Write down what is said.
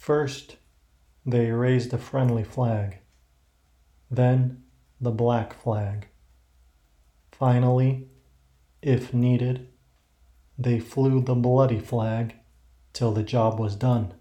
First, they raised a friendly flag, then the black flag. Finally, if needed, they flew the bloody flag till the job was done.